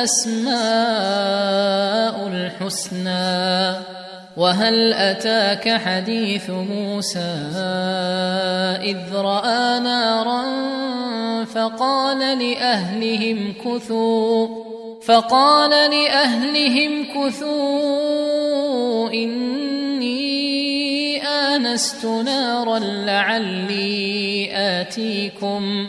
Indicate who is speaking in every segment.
Speaker 1: له الأسماء الحسنى؟ وهل أتاك حديث موسى إذ رأى نارا فقال لأهلهم كثوا فقال لأهلهم كثوا إني آنست نارا لعلي آتيكم.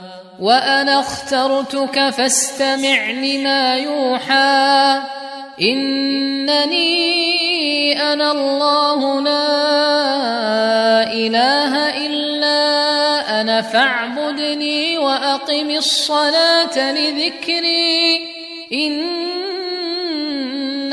Speaker 1: وأنا اخترتك فاستمع لما يوحى. إنني أنا الله لا إله إلا أنا فاعبدني وأقم الصلاة لذكري.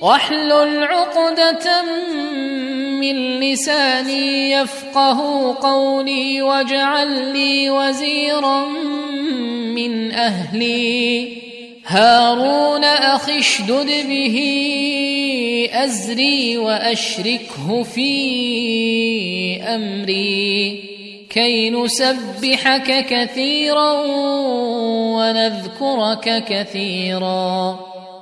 Speaker 1: واحلل عقدة من لساني يفقه قولي واجعل لي وزيرا من أهلي. هارون أخي اشدد به أزري وأشركه في أمري. كي نسبحك كثيرا ونذكرك كثيرا.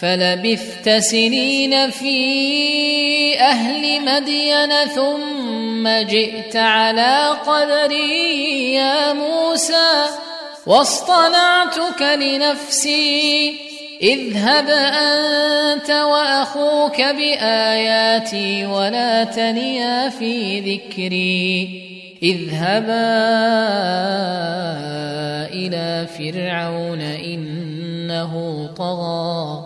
Speaker 1: فلبثت سنين في أهل مدين ثم جئت على قدري يا موسى واصطنعتك لنفسي. اذهب أنت وأخوك بآياتي ولا تنيا في ذكري. اذهبا إلى فرعون إنه طغى.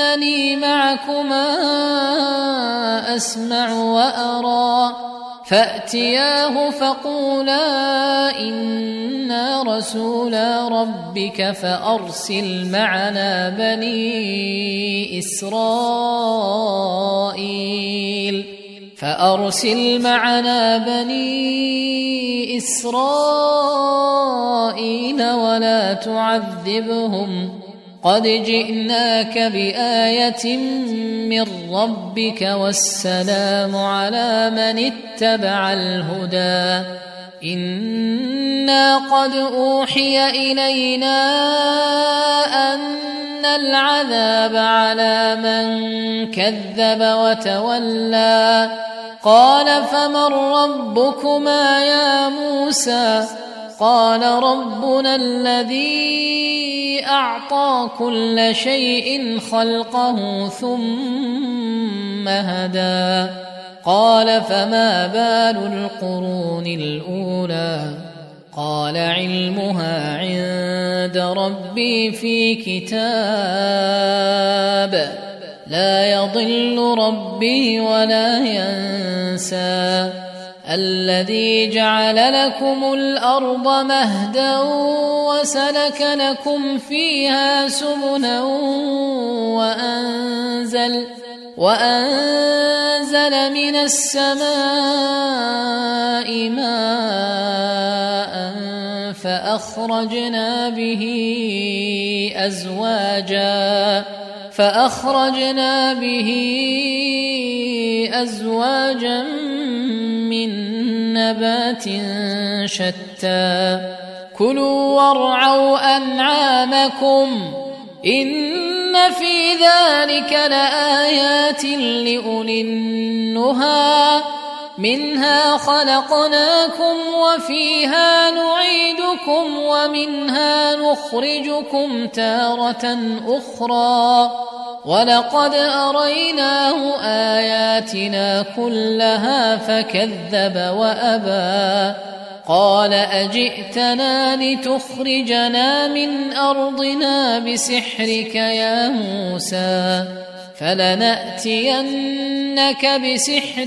Speaker 1: إنني معكما أسمع وأرى. فأتياه فقولا إنا رسولا ربك فأرسل معنا بني إسرائيل. فأرسل معنا بني إسرائيل ولا تعذبهم. قد جئناك بايه من ربك والسلام على من اتبع الهدى أنا قد اوحي الينا ان العذاب على من كذب وتولى قال فمن ربكما يا موسى قال ربنا الذي أعطى كل شيء خلقه ثم هدى. قال فما بال القرون الأولى؟ قال علمها عند ربي في كتاب. لا يضل ربي ولا ينسى. الذي جعل لكم الأرض مهدا وسلك لكم فيها سبلا وأنزل وأنزل من السماء ماء فأخرجنا به أزواجا فأخرجنا به أزواجا من نبات شتى. كلوا وارعوا أنعامكم إن في ذلك لآيات لأولي النهى. منها خلقناكم وفيها نعيدكم ومنها نخرجكم تارة أخرى. ولقد أريناه آياتنا كلها فكذب وأبى. قال أجئتنا لتخرجنا من أرضنا بسحرك يا موسى فلنأتينك بسحر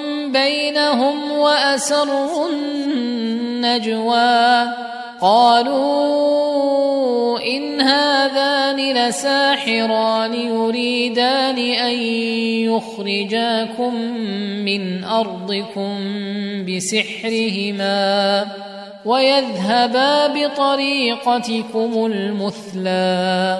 Speaker 1: بينهم واسروا النجوى قالوا ان هذان لساحران يريدان ان يخرجاكم من ارضكم بسحرهما ويذهبا بطريقتكم المثلى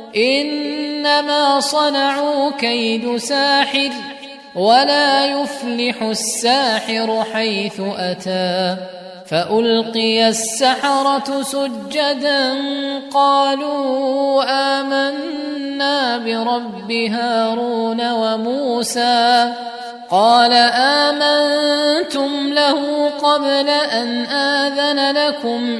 Speaker 1: إنما صنعوا كيد ساحر ولا يفلح الساحر حيث أتى فألقي السحرة سجدا قالوا آمنا برب هارون وموسى قال آمنتم له قبل أن آذن لكم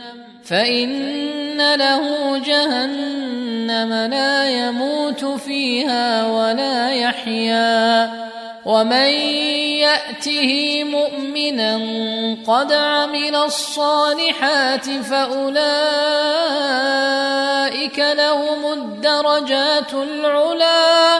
Speaker 1: فإن له جهنم لا يموت فيها ولا يحيا. ومن يأته مؤمنا قد عمل الصالحات فأولئك لهم الدرجات العلى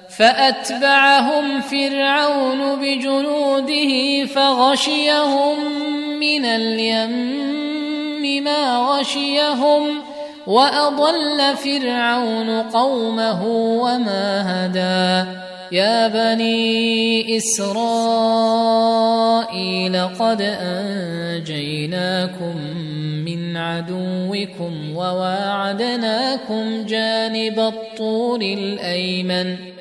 Speaker 1: فأتبعهم فرعون بجنوده فغشيهم من اليم ما غشيهم وأضل فرعون قومه وما هدى. يا بني إسرائيل قد أنجيناكم من عدوكم وواعدناكم جانب الطور الأيمن.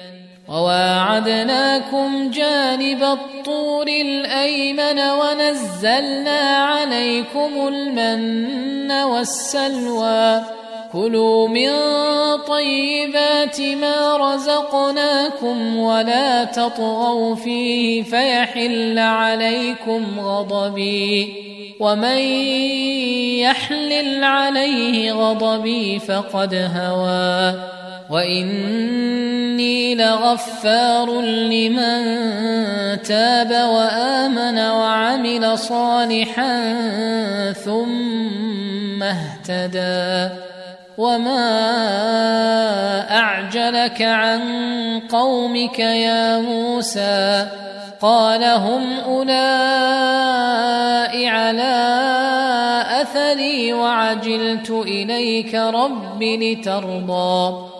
Speaker 1: وواعدناكم جانب الطور الأيمن ونزلنا عليكم المن والسلوى. كلوا من طيبات ما رزقناكم ولا تطغوا فيه فيحل عليكم غضبي. ومن يحلل عليه غضبي فقد هوى. واني لغفار لمن تاب وامن وعمل صالحا ثم اهتدى وما اعجلك عن قومك يا موسى قال هم اولئك على اثري وعجلت اليك رب لترضى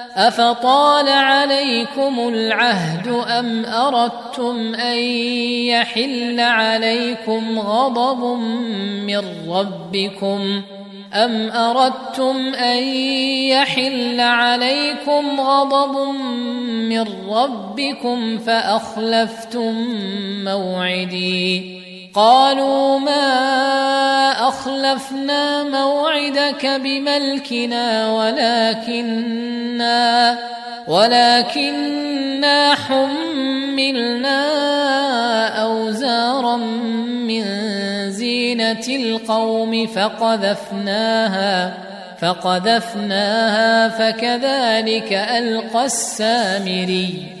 Speaker 1: أفطال عليكم العهد أم أردتم أن يحل عليكم غضب من ربكم أم أردتم أن يحل عليكم غضب من ربكم فأخلفتم موعدي قالوا ما أخلفنا موعدك بملكنا ولكننا ولكننا حملنا أوزارا من زينة القوم فقذفناها فقذفناها فكذلك ألقى السامري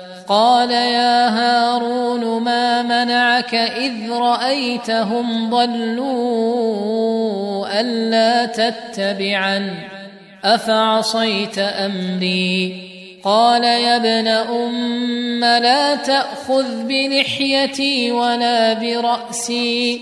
Speaker 1: قال يا هارون ما منعك إذ رأيتهم ضلوا ألا تتبعن؟ أفعصيت أمري؟ قال يا ابن أم لا تأخذ بلحيتي ولا برأسي.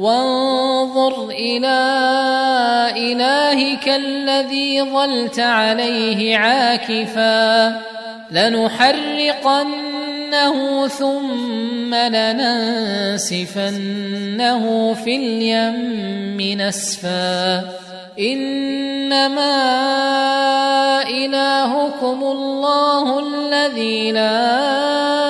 Speaker 1: وانظر إلى إلهك الذي ظلت عليه عاكفا لنحرقنه ثم لننسفنه في اليم نسفا إنما إلهكم الله الذي لا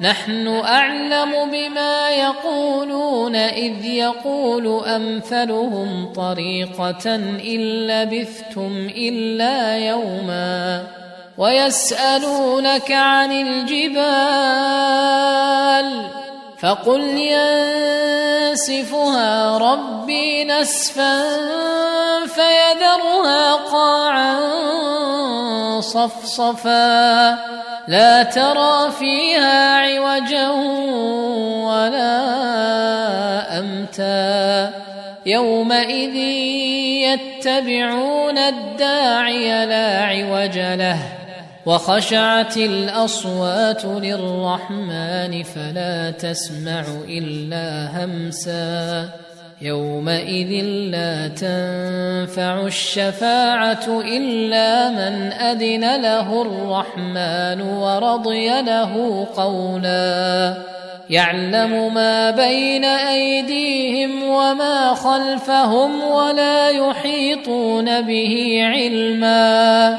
Speaker 1: نحن أعلم بما يقولون إذ يقول أمثلهم طريقة إن لبثتم إلا يوما ويسألونك عن الجبال فقل ينسفها ربي نسفا فيذرها قاعا صفصفا لا ترى فيها عوجا ولا أمتا يومئذ يتبعون الداعي لا عوج له وخشعت الأصوات للرحمن فلا تسمع إلا همسا يومئذ لا تنفع الشفاعة إلا من أذن له الرحمن ورضي له قولا يعلم ما بين أيديهم وما خلفهم ولا يحيطون به علما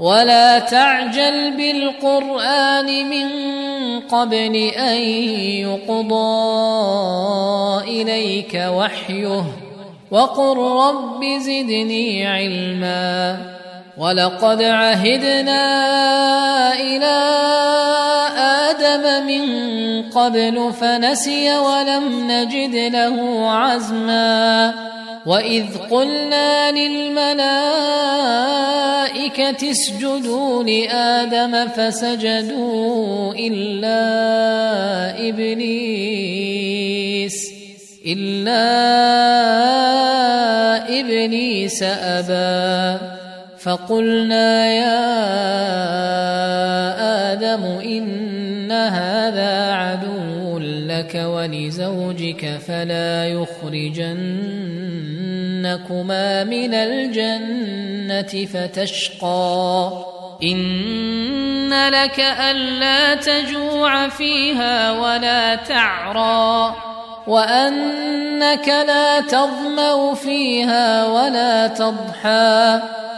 Speaker 1: ولا تعجل بالقرآن من قبل أن يقضى إليك وحيه. وقل رب زدني علما. ولقد عهدنا إلى آدم من قبل فنسي ولم نجد له عزما. وإذ قلنا للملائكة اسجدوا لآدم فسجدوا إلا إبليس إلا إبليس أبى. فقلنا يا آدم إن هذا عدو لك ولزوجك فلا يخرجنكما من الجنه فتشقى ان لك الا تجوع فيها ولا تعرى وانك لا تظما فيها ولا تضحى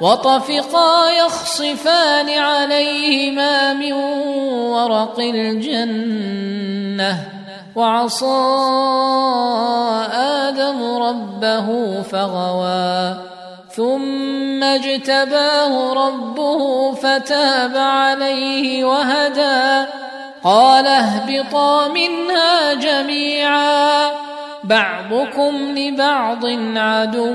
Speaker 1: وطفقا يخصفان عليهما من ورق الجنة وعصى آدم ربه فغوى ثم اجتباه ربه فتاب عليه وهدى قال اهبطا منها جميعا بعضكم لبعض عدو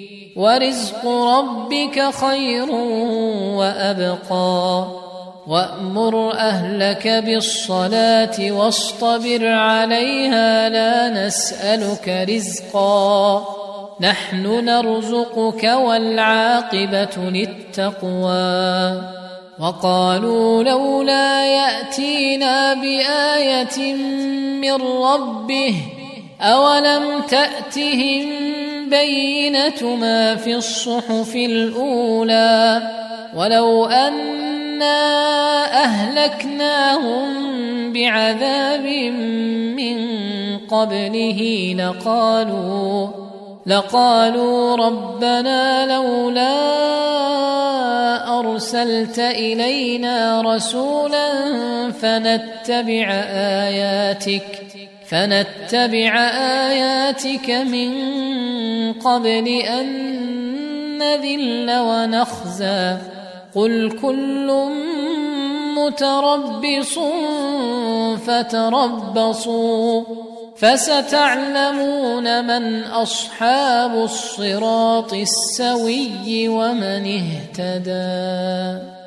Speaker 1: ورزق ربك خير وأبقى. وأمر أهلك بالصلاة واصطبر عليها لا نسألك رزقا. نحن نرزقك والعاقبة للتقوى. وقالوا لولا يأتينا بآية من ربه أولم تأتهم بينه ما في الصحف الأولى ولو أنا أهلكناهم بعذاب من قبله لقالوا لقالوا ربنا لولا أرسلت إلينا رسولا فنتبع آياتك فنتبع آياتك من قبل أن نذل ونخزى. قل كل متربص فتربصوا فستعلمون من أصحاب الصراط السوي ومن اهتدى.